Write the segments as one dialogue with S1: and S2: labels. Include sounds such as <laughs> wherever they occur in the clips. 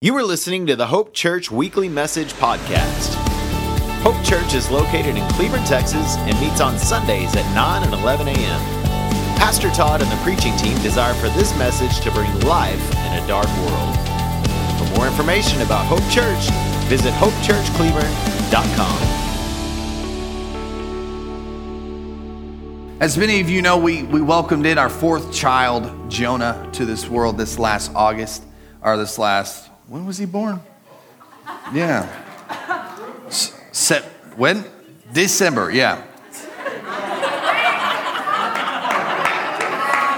S1: You are listening to the Hope Church Weekly Message Podcast. Hope Church is located in Cleveland, Texas, and meets on Sundays at 9 and 11 a.m. Pastor Todd and the preaching team desire for this message to bring life in a dark world. For more information about Hope Church, visit hopechurchcleveland.com.
S2: As many of you know, we, we welcomed in our fourth child, Jonah, to this world this last August, or this last when was he born? Yeah. Set, when? December, yeah.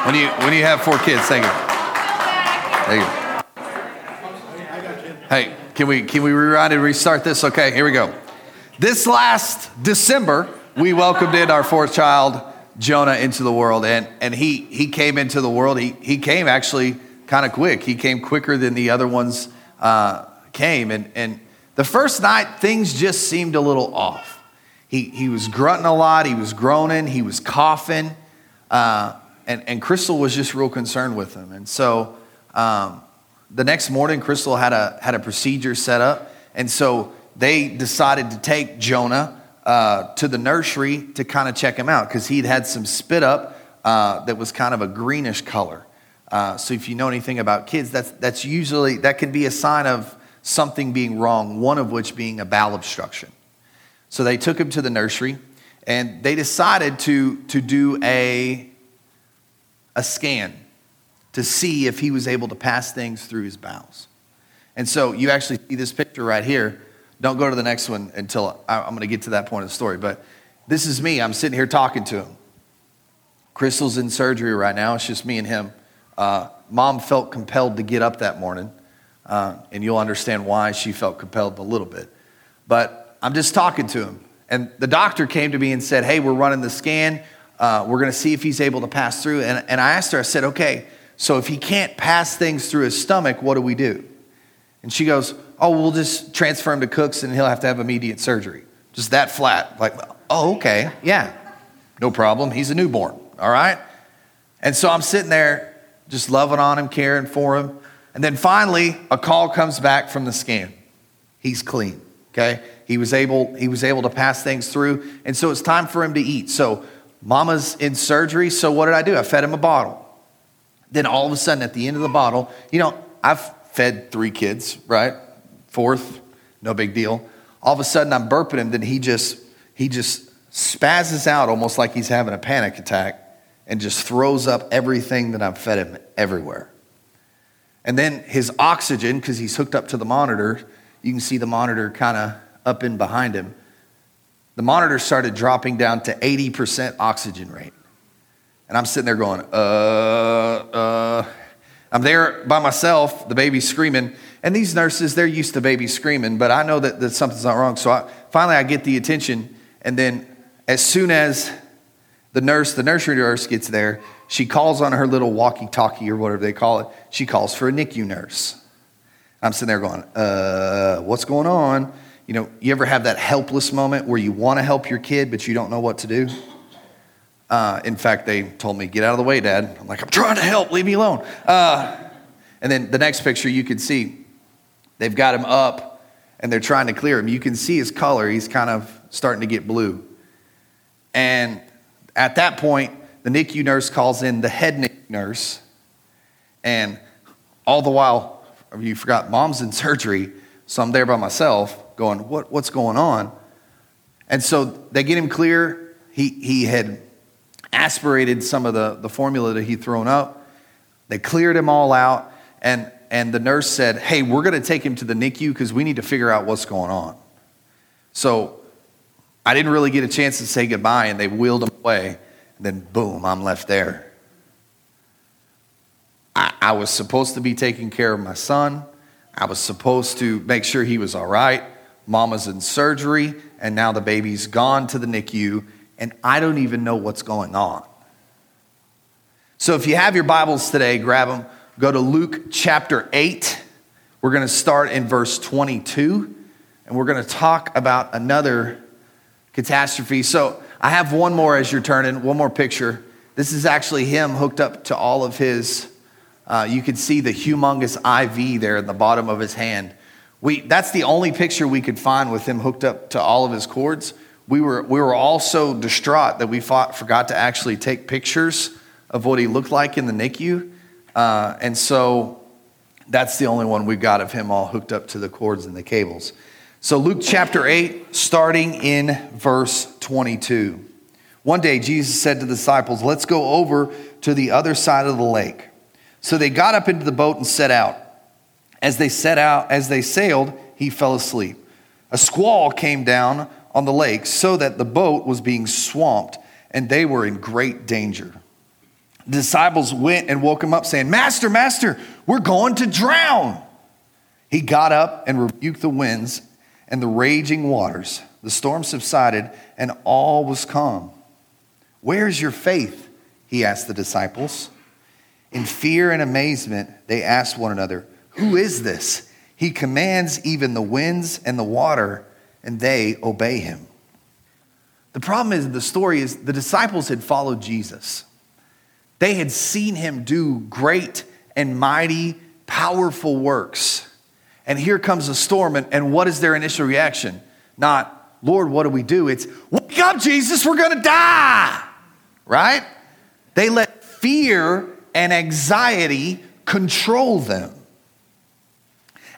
S2: When you, when you have four kids, thank you. Thank you. Hey, can we, can we rewrite and restart this? Okay, here we go. This last December, we welcomed in our fourth child, Jonah, into the world. And, and he, he came into the world. He, he came actually kind of quick. He came quicker than the other ones uh, came. And, and the first night, things just seemed a little off. He, he was grunting a lot, he was groaning, he was coughing. Uh, and, and Crystal was just real concerned with him. And so um, the next morning, Crystal had a, had a procedure set up. And so they decided to take Jonah uh, to the nursery to kind of check him out because he'd had some spit up uh, that was kind of a greenish color. Uh, so if you know anything about kids, that's, that's usually, that can be a sign of something being wrong, one of which being a bowel obstruction. So they took him to the nursery and they decided to, to do a, a scan to see if he was able to pass things through his bowels. And so you actually see this picture right here. Don't go to the next one until I, I'm going to get to that point of the story. But this is me. I'm sitting here talking to him. Crystal's in surgery right now. It's just me and him. Uh, mom felt compelled to get up that morning, uh, and you'll understand why she felt compelled a little bit. But I'm just talking to him, and the doctor came to me and said, Hey, we're running the scan. Uh, we're going to see if he's able to pass through. And, and I asked her, I said, Okay, so if he can't pass things through his stomach, what do we do? And she goes, Oh, we'll just transfer him to Cook's and he'll have to have immediate surgery. Just that flat. Like, oh, okay, yeah, no problem. He's a newborn, all right? And so I'm sitting there just loving on him, caring for him. And then finally, a call comes back from the scan. He's clean. Okay? He was able, he was able to pass things through. And so it's time for him to eat. So mama's in surgery. So what did I do? I fed him a bottle. Then all of a sudden, at the end of the bottle, you know, I've fed three kids, right? Fourth, no big deal. All of a sudden I'm burping him, then he just he just spazzes out almost like he's having a panic attack and just throws up everything that I've fed him everywhere. And then his oxygen, because he's hooked up to the monitor, you can see the monitor kind of up in behind him. The monitor started dropping down to 80% oxygen rate. And I'm sitting there going, uh, uh. I'm there by myself, the baby's screaming. And these nurses, they're used to babies screaming, but I know that, that something's not wrong. So I, finally, I get the attention. And then as soon as the nurse, the nursery nurse gets there. She calls on her little walkie talkie or whatever they call it. She calls for a NICU nurse. I'm sitting there going, uh, what's going on? You know, you ever have that helpless moment where you want to help your kid, but you don't know what to do? Uh, in fact, they told me, get out of the way, Dad. I'm like, I'm trying to help, leave me alone. Uh, and then the next picture you can see, they've got him up and they're trying to clear him. You can see his color, he's kind of starting to get blue. And at that point, the NICU nurse calls in the head NICU nurse, and all the while, you forgot, mom's in surgery, so I'm there by myself going, what, What's going on? And so they get him clear. He, he had aspirated some of the, the formula that he'd thrown up. They cleared him all out, and, and the nurse said, Hey, we're going to take him to the NICU because we need to figure out what's going on. So I didn't really get a chance to say goodbye, and they wheeled him away. And then, boom, I'm left there. I, I was supposed to be taking care of my son. I was supposed to make sure he was all right. Mama's in surgery, and now the baby's gone to the NICU, and I don't even know what's going on. So if you have your Bibles today, grab them. Go to Luke chapter 8. We're going to start in verse 22, and we're going to talk about another catastrophe. So I have one more as you're turning, one more picture. This is actually him hooked up to all of his Uh, you can see the humongous IV there in the bottom of his hand. We, that's the only picture we could find with him hooked up to all of his cords. We were, we were all so distraught that we fought, forgot to actually take pictures of what he looked like in the NICU. Uh, and so that's the only one we've got of him all hooked up to the cords and the cables. So, Luke chapter 8, starting in verse 22. One day, Jesus said to the disciples, Let's go over to the other side of the lake. So they got up into the boat and set out. As they set out, as they sailed, he fell asleep. A squall came down on the lake so that the boat was being swamped and they were in great danger. The disciples went and woke him up, saying, Master, Master, we're going to drown. He got up and rebuked the winds and the raging waters. The storm subsided and all was calm. Where's your faith? He asked the disciples. In fear and amazement, they asked one another, Who is this? He commands even the winds and the water, and they obey him. The problem is, the story is the disciples had followed Jesus. They had seen him do great and mighty, powerful works. And here comes a storm, and, and what is their initial reaction? Not, Lord, what do we do? It's, Wake up, Jesus, we're gonna die, right? They let fear and anxiety control them.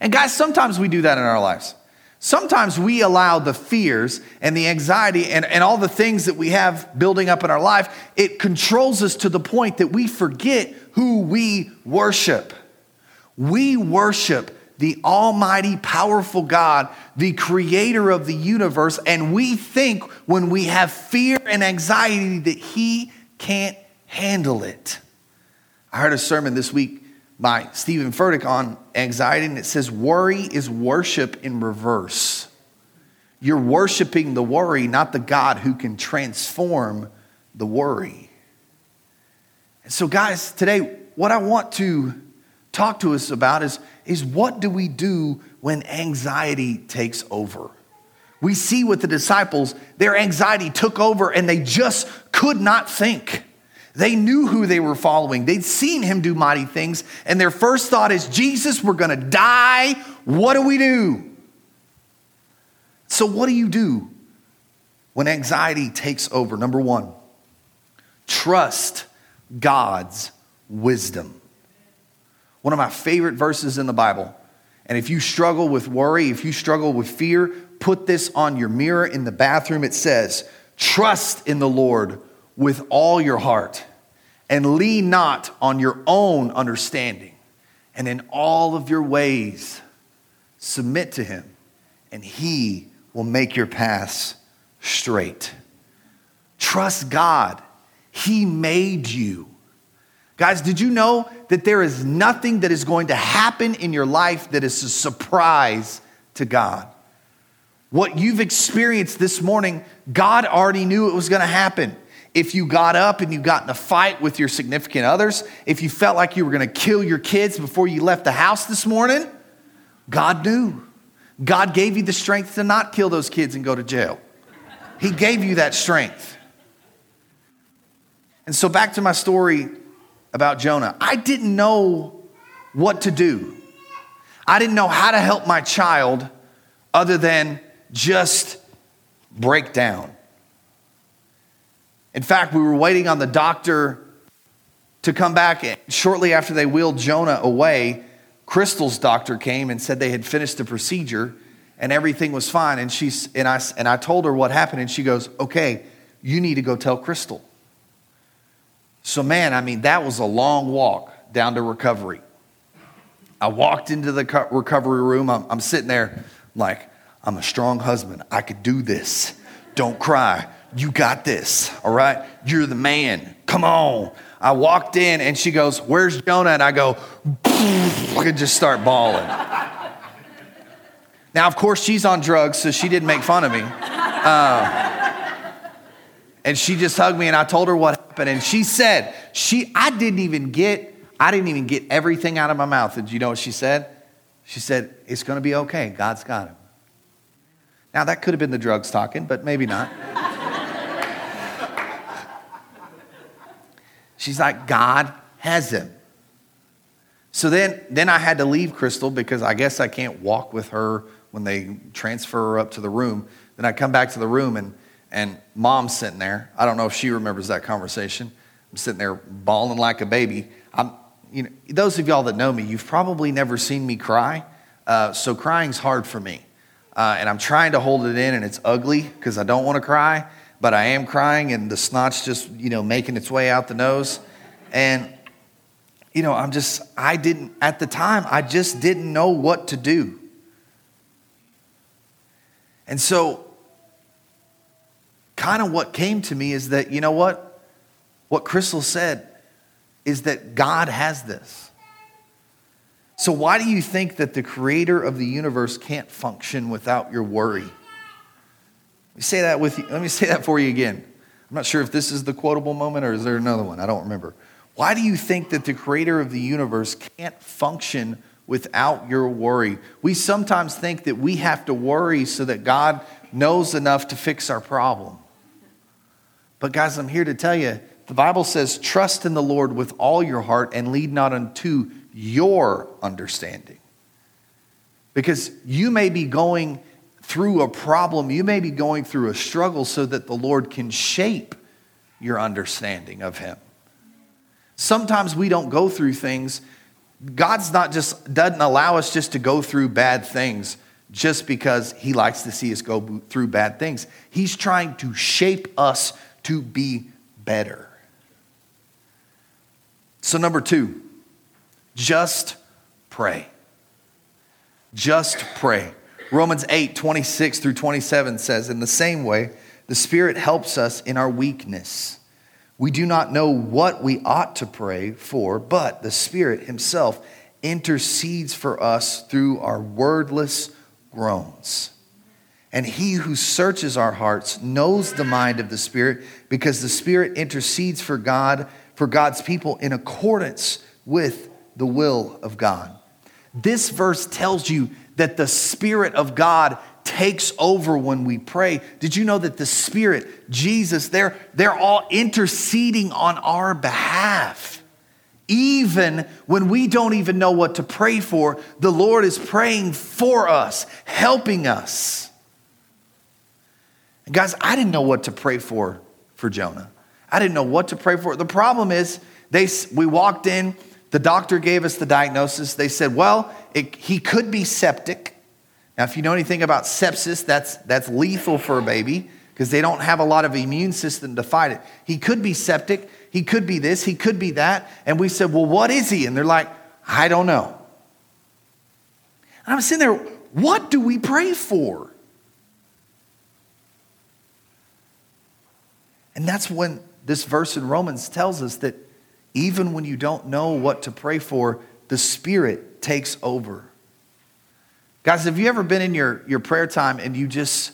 S2: And guys, sometimes we do that in our lives. Sometimes we allow the fears and the anxiety and, and all the things that we have building up in our life, it controls us to the point that we forget who we worship. We worship the almighty, powerful God, the creator of the universe, and we think when we have fear and anxiety that He can't handle it. I heard a sermon this week by Steven Furtick on anxiety, and it says, Worry is worship in reverse. You're worshiping the worry, not the God who can transform the worry. And so, guys, today, what I want to talk to us about is, is what do we do when anxiety takes over? We see with the disciples, their anxiety took over and they just could not think. They knew who they were following. They'd seen him do mighty things. And their first thought is, Jesus, we're to die. What do we do? So, what do you do when anxiety takes over? Number one, trust God's wisdom. One of my favorite verses in the Bible. And if you struggle with worry, if you struggle with fear, put this on your mirror in the bathroom. It says, Trust in the Lord with all your heart and lean not on your own understanding. And in all of your ways, submit to him, and he will make your paths straight. Trust God. He made you. Guys, did you know that there is nothing that is going to happen in your life that is a surprise to God? What you've experienced this morning, God already knew it was going to happen if you got up and you got in a fight with your significant others, if you felt like you were going to kill your kids before you left the house this morning, God knew. God gave you the strength to not kill those kids and go to jail. He gave you that strength. And so, back to my story about Jonah. I didn't know what to do. I didn't know how to help my child other than just break down. In fact, we were waiting on the doctor to come back. Shortly after they wheeled Jonah away, Crystal's doctor came and said they had finished the procedure and everything was fine. And, she's, and, I, and I told her what happened, and she goes, Okay, you need to go tell Crystal. So, man, I mean, that was a long walk down to recovery. I walked into the recovery room. I'm, I'm sitting there like, I'm a strong husband. I could do this. Don't cry you got this, all right? You're the man. Come on. I walked in and she goes, Where's Jonah? And I go, I could just start bawling. Now, of course, she's on drugs, so she didn't make fun of me. Uh, and she just hugged me and I told her what happened. And she said, she, I didn't even get, I didn't even get everything out of my mouth. And you know what she said? She said, It's gonna be okay. God's got him. Now, that could have been the drugs talking, but maybe not. She's like, God has him. So then, then I had to leave Crystal because I guess I can't walk with her when they transfer her up to the room. Then I come back to the room and, and mom's sitting there. I don't know if she remembers that conversation. I'm sitting there bawling like a baby. I'm, you know, those of y'all that know me, you've probably never seen me cry. Uh, so crying's hard for me. Uh, and I'm trying to hold it in, and it's ugly because I don't want to cry, but I am crying, and the snot's just, you know, making its way out the nose. And, you know, I'm just, I didn't, at the time, I just didn't know what to do. And so, kind of what came to me is that, you know what? What Crystal said is that God has this. So, why do you think that the creator of the universe can't function without your worry? Let me say that with you. Let me say that for you again. I'm not sure if this is the quotable moment or is there another one? I don't remember. Why do you think that the creator of the universe can't function without your worry? We sometimes think that we have to worry so that God knows enough to fix our problem. But, guys, I'm here to tell you the Bible says, trust in the Lord with all your heart and lead not unto your understanding. Because you may be going through a problem, you may be going through a struggle so that the Lord can shape your understanding of Him. Sometimes we don't go through things. God's not just, doesn't allow us just to go through bad things just because He likes to see us go through bad things. He's trying to shape us to be better. So, number two, just pray. Just pray. Romans 8, 26 through 27 says, In the same way, the Spirit helps us in our weakness. We do not know what we ought to pray for, but the Spirit Himself intercedes for us through our wordless groans. And He who searches our hearts knows the mind of the Spirit because the Spirit intercedes for God, for God's people in accordance with the will of God. This verse tells you that the Spirit of God takes over when we pray. Did you know that the Spirit, Jesus, they're, they're all interceding on our behalf? Even when we don't even know what to pray for, the Lord is praying for us, helping us. And guys, I didn't know what to pray for for Jonah. I didn't know what to pray for. The problem is, they, we walked in, the doctor gave us the diagnosis. They said, well, it, he could be septic. Now, if you know anything about sepsis, that's, that's lethal for a baby because they don't have a lot of immune system to fight it. He could be septic. He could be this. He could be that. And we said, well, what is he? And they're like, I don't know. And I'm sitting there, what do we pray for? And that's when this verse in Romans tells us that even when you don't know what to pray for, the Spirit takes over. Guys, have you ever been in your, your prayer time and you just,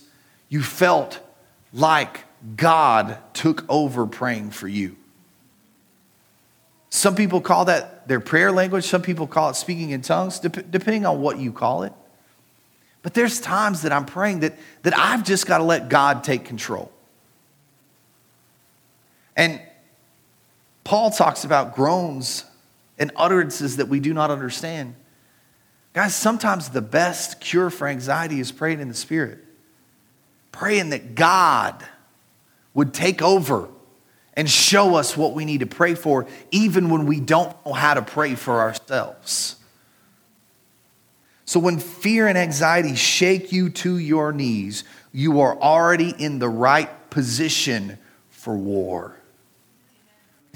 S2: you felt like God took over praying for you? Some people call that their prayer language. Some people call it speaking in tongues, depending on what you call it. But there's times that I'm praying that, that I've just got to let God take control. And Paul talks about groans and utterances that we do not understand. Guys, sometimes the best cure for anxiety is praying in the Spirit, praying that God would take over and show us what we need to pray for, even when we don't know how to pray for ourselves. So, when fear and anxiety shake you to your knees, you are already in the right position for war.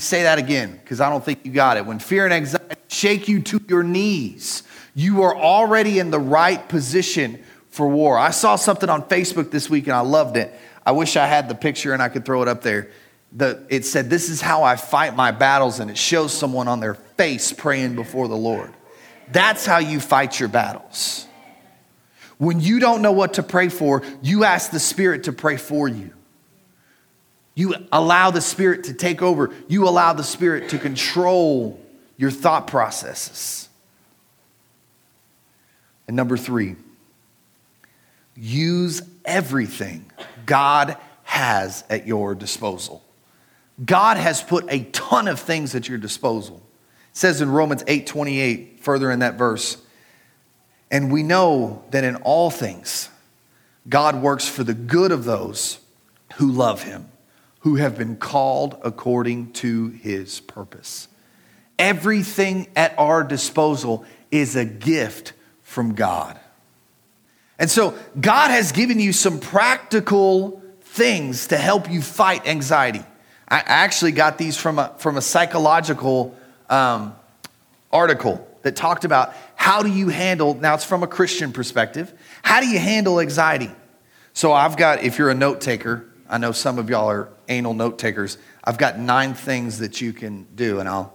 S2: Say that again, because I don't think you got it. When fear and anxiety shake you to your knees, you are already in the right position for war. I saw something on Facebook this week and I loved it. I wish I had the picture and I could throw it up there. The, it said, This is how I fight my battles, and it shows someone on their face praying before the Lord. That's how you fight your battles. When you don't know what to pray for, you ask the Spirit to pray for you. You allow the Spirit to take over. You allow the Spirit to control your thought processes. And number three, use everything God has at your disposal. God has put a ton of things at your disposal. It says in Romans 8 28, further in that verse, and we know that in all things, God works for the good of those who love him, who have been called according to his purpose. Everything at our disposal is a gift from God. And so, God has given you some practical things to help you fight anxiety. I actually got these from a, from a psychological um, article that talked about how do you handle, now it's from a Christian perspective, how do you handle anxiety? So I've got, if you're a note taker, I know some of y'all are anal note takers. I've got nine things that you can do, and I'll,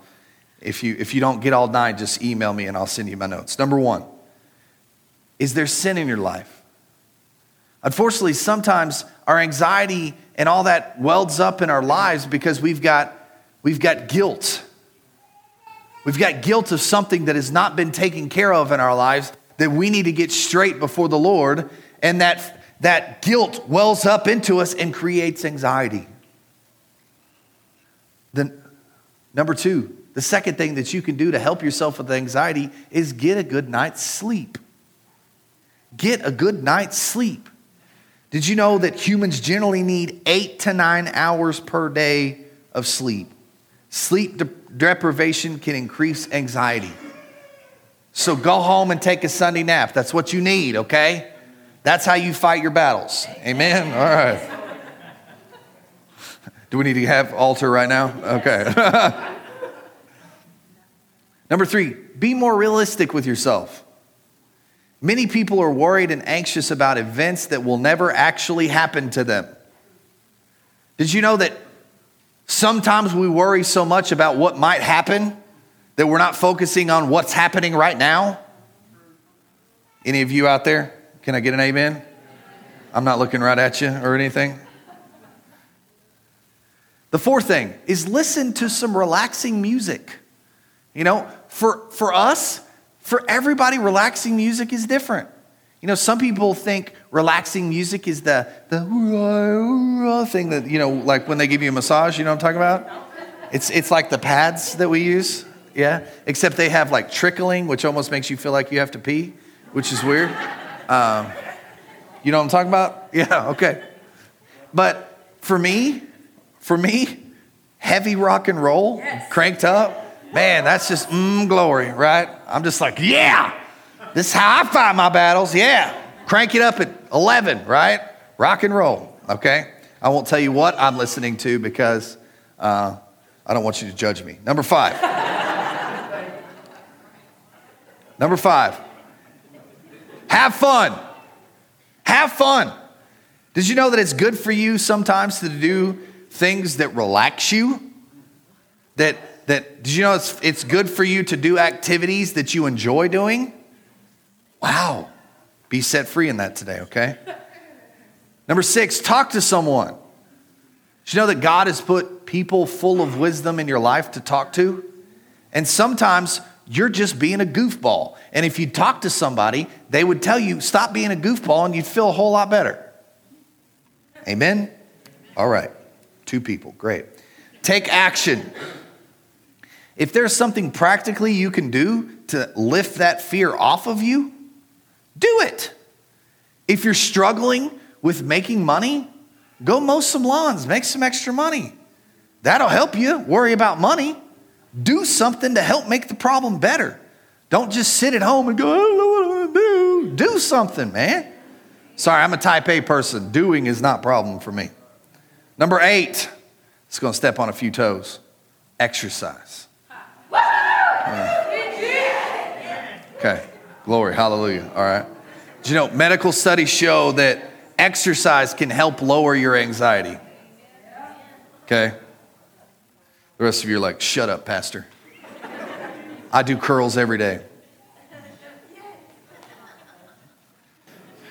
S2: if you if you don't get all nine, just email me and I'll send you my notes. Number one, is there sin in your life? Unfortunately, sometimes our anxiety and all that welds up in our lives because we've got we've got guilt. We've got guilt of something that has not been taken care of in our lives that we need to get straight before the Lord, and that, that guilt wells up into us and creates anxiety. Then, number two, the second thing that you can do to help yourself with anxiety is get a good night's sleep. Get a good night's sleep. Did you know that humans generally need eight to nine hours per day of sleep? Sleep de- deprivation can increase anxiety. So go home and take a Sunday nap. That's what you need, okay? That's how you fight your battles. Amen? All right. Do we need to have altar right now? Okay. <laughs> Number three, be more realistic with yourself. Many people are worried and anxious about events that will never actually happen to them. Did you know that Sometimes we worry so much about what might happen that we're not focusing on what's happening right now. Any of you out there? Can I get an amen? I'm not looking right at you or anything. The fourth thing is listen to some relaxing music. You know, for, for us, for everybody, relaxing music is different. You know, some people think relaxing music is the, the <laughs> thing that, you know, like when they give you a massage, you know what I'm talking about? It's, it's like the pads that we use, yeah? Except they have like trickling, which almost makes you feel like you have to pee, which is weird. Um, you know what I'm talking about? <laughs> Yeah, okay. But for me, for me, heavy rock and roll, yes. cranked up, man, that's just mm, glory, right? I'm just like, yeah, this is how I fight my battles. Yeah. Crank it up at 11, right? Rock and roll, okay? I won't tell you what I'm listening to because uh, I don't want you to judge me. Number five. <laughs> Number five. Have fun. Have fun. Did you know that it's good for you sometimes to do things that relax you? That, that did you know it's, it's good for you to do activities that you enjoy doing? Wow. Be set free in that today, okay? Number six, talk to someone. Did you know that God has put people full of wisdom in your life to talk to? And sometimes you're just being a goofball. And if you talk to somebody, they would tell you, stop being a goofball, and you'd feel a whole lot better. Amen? All right. Two people. Great. Take action. If there's something practically you can do to lift that fear off of you, do it. If you're struggling with making money, go mow some lawns, make some extra money. That'll help you worry about money. Do something to help make the problem better. Don't just sit at home and go, I don't know what I'm gonna do. Do something, man. Sorry, I'm a type A person. Doing is not problem for me. Number eight, it's gonna step on a few toes. Exercise. Okay. Glory, hallelujah. All right. Do you know, medical studies show that exercise can help lower your anxiety. Okay? The rest of you are like, shut up, Pastor. I do curls every day.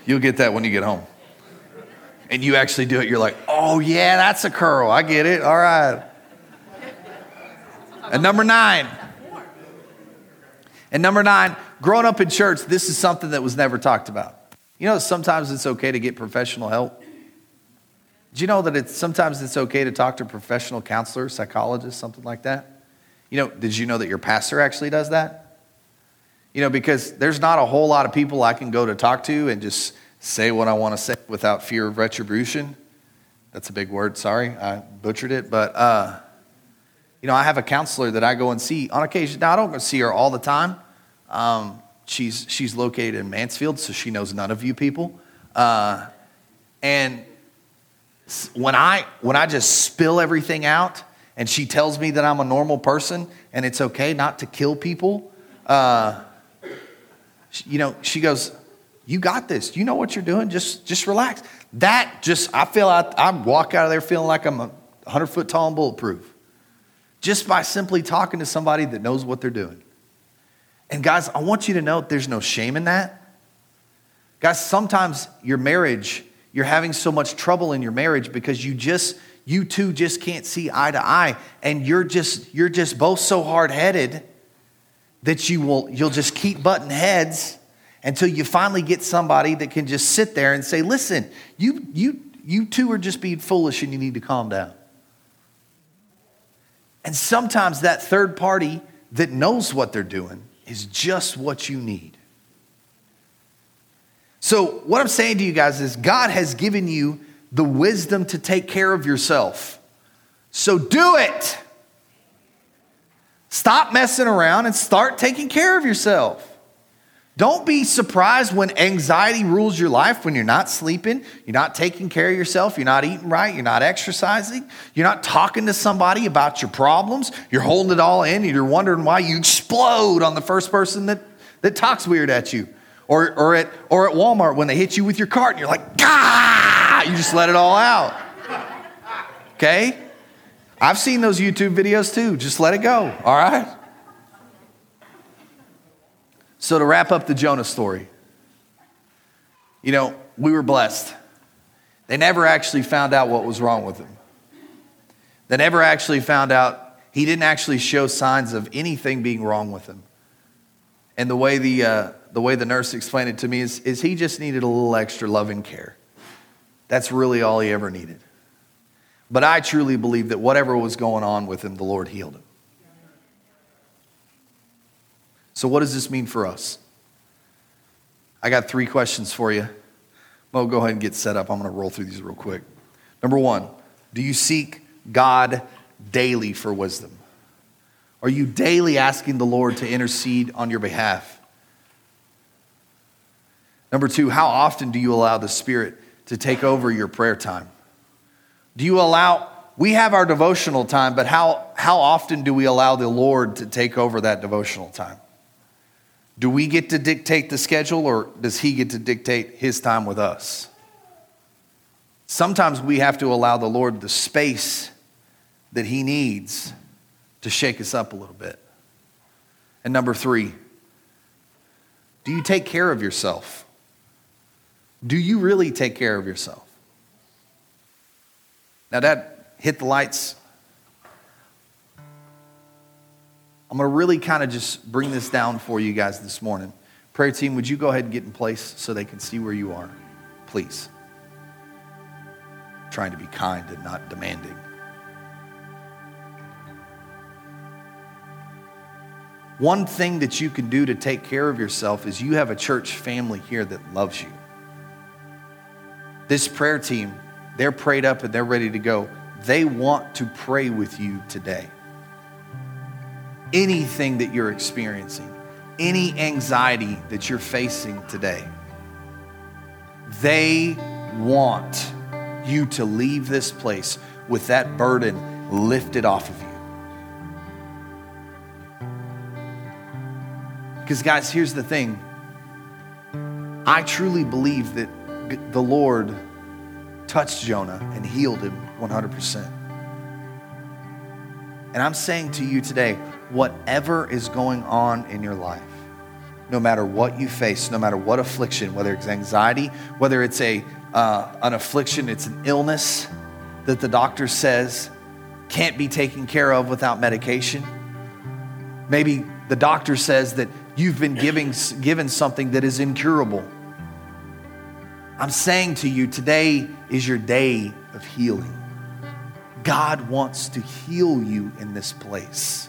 S2: You'll get that when you get home. And you actually do it, you're like, oh, yeah, that's a curl. I get it. All right. And number nine. And number nine, growing up in church, this is something that was never talked about. You know, sometimes it's okay to get professional help. Do you know that it's sometimes it's okay to talk to a professional counselor, psychologist, something like that? You know, did you know that your pastor actually does that? You know, because there's not a whole lot of people I can go to talk to and just say what I want to say without fear of retribution. That's a big word, sorry, I butchered it. But, uh, you know, I have a counselor that I go and see on occasion. Now, I don't go see her all the time. Um, she's, she's located in Mansfield, so she knows none of you people. Uh, and when I, when I just spill everything out and she tells me that I'm a normal person and it's okay not to kill people, uh, you know, she goes, You got this. You know what you're doing. Just, just relax. That just, I feel I, I walk out of there feeling like I'm a 100 foot tall and bulletproof just by simply talking to somebody that knows what they're doing. And guys, I want you to know there's no shame in that. Guys, sometimes your marriage, you're having so much trouble in your marriage because you just, you two just can't see eye to eye. And you're just, you're just both so hard-headed that you will, you'll just keep butting heads until you finally get somebody that can just sit there and say, listen, you, you, you two are just being foolish and you need to calm down. And sometimes that third party that knows what they're doing is just what you need. So, what I'm saying to you guys is God has given you the wisdom to take care of yourself. So, do it. Stop messing around and start taking care of yourself. Don't be surprised when anxiety rules your life, when you're not sleeping, you're not taking care of yourself, you're not eating right, you're not exercising, you're not talking to somebody about your problems, you're holding it all in, and you're wondering why you explode on the first person that, that talks weird at you. Or, or, at, or at Walmart when they hit you with your cart and you're like, ah, you just let it all out. Okay? I've seen those YouTube videos too. Just let it go, all right? So, to wrap up the Jonah story, you know, we were blessed. They never actually found out what was wrong with him. They never actually found out, he didn't actually show signs of anything being wrong with him. And the way the, uh, the, way the nurse explained it to me is, is he just needed a little extra love and care. That's really all he ever needed. But I truly believe that whatever was going on with him, the Lord healed him. So, what does this mean for us? I got three questions for you. Mo, go ahead and get set up. I'm going to roll through these real quick. Number one, do you seek God daily for wisdom? Are you daily asking the Lord to intercede on your behalf? Number two, how often do you allow the Spirit to take over your prayer time? Do you allow, we have our devotional time, but how, how often do we allow the Lord to take over that devotional time? Do we get to dictate the schedule or does he get to dictate his time with us? Sometimes we have to allow the Lord the space that he needs to shake us up a little bit. And number three, do you take care of yourself? Do you really take care of yourself? Now, that hit the lights I'm going to really kind of just bring this down for you guys this morning. Prayer team, would you go ahead and get in place so they can see where you are? Please. trying to be kind and not demanding. One thing that you can do to take care of yourself is you have a church family here that loves you. This prayer team, they're prayed up and they're ready to go. They want to pray with you today anything that you're experiencing, any anxiety that you're facing today. They want you to leave this place with that burden lifted off of you. Because, guys, here's the thing I truly believe that the Lord touched Jonah and healed him 100%. And I'm saying to you today, whatever is going on in your life, no matter what you face, no matter what affliction, whether it's anxiety, whether it's a, uh, an affliction, it's an illness that the doctor says can't be taken care of without medication. Maybe the doctor says that you've been giving, given something that is incurable. I'm saying to you, today is your day of healing. God wants to heal you in this place.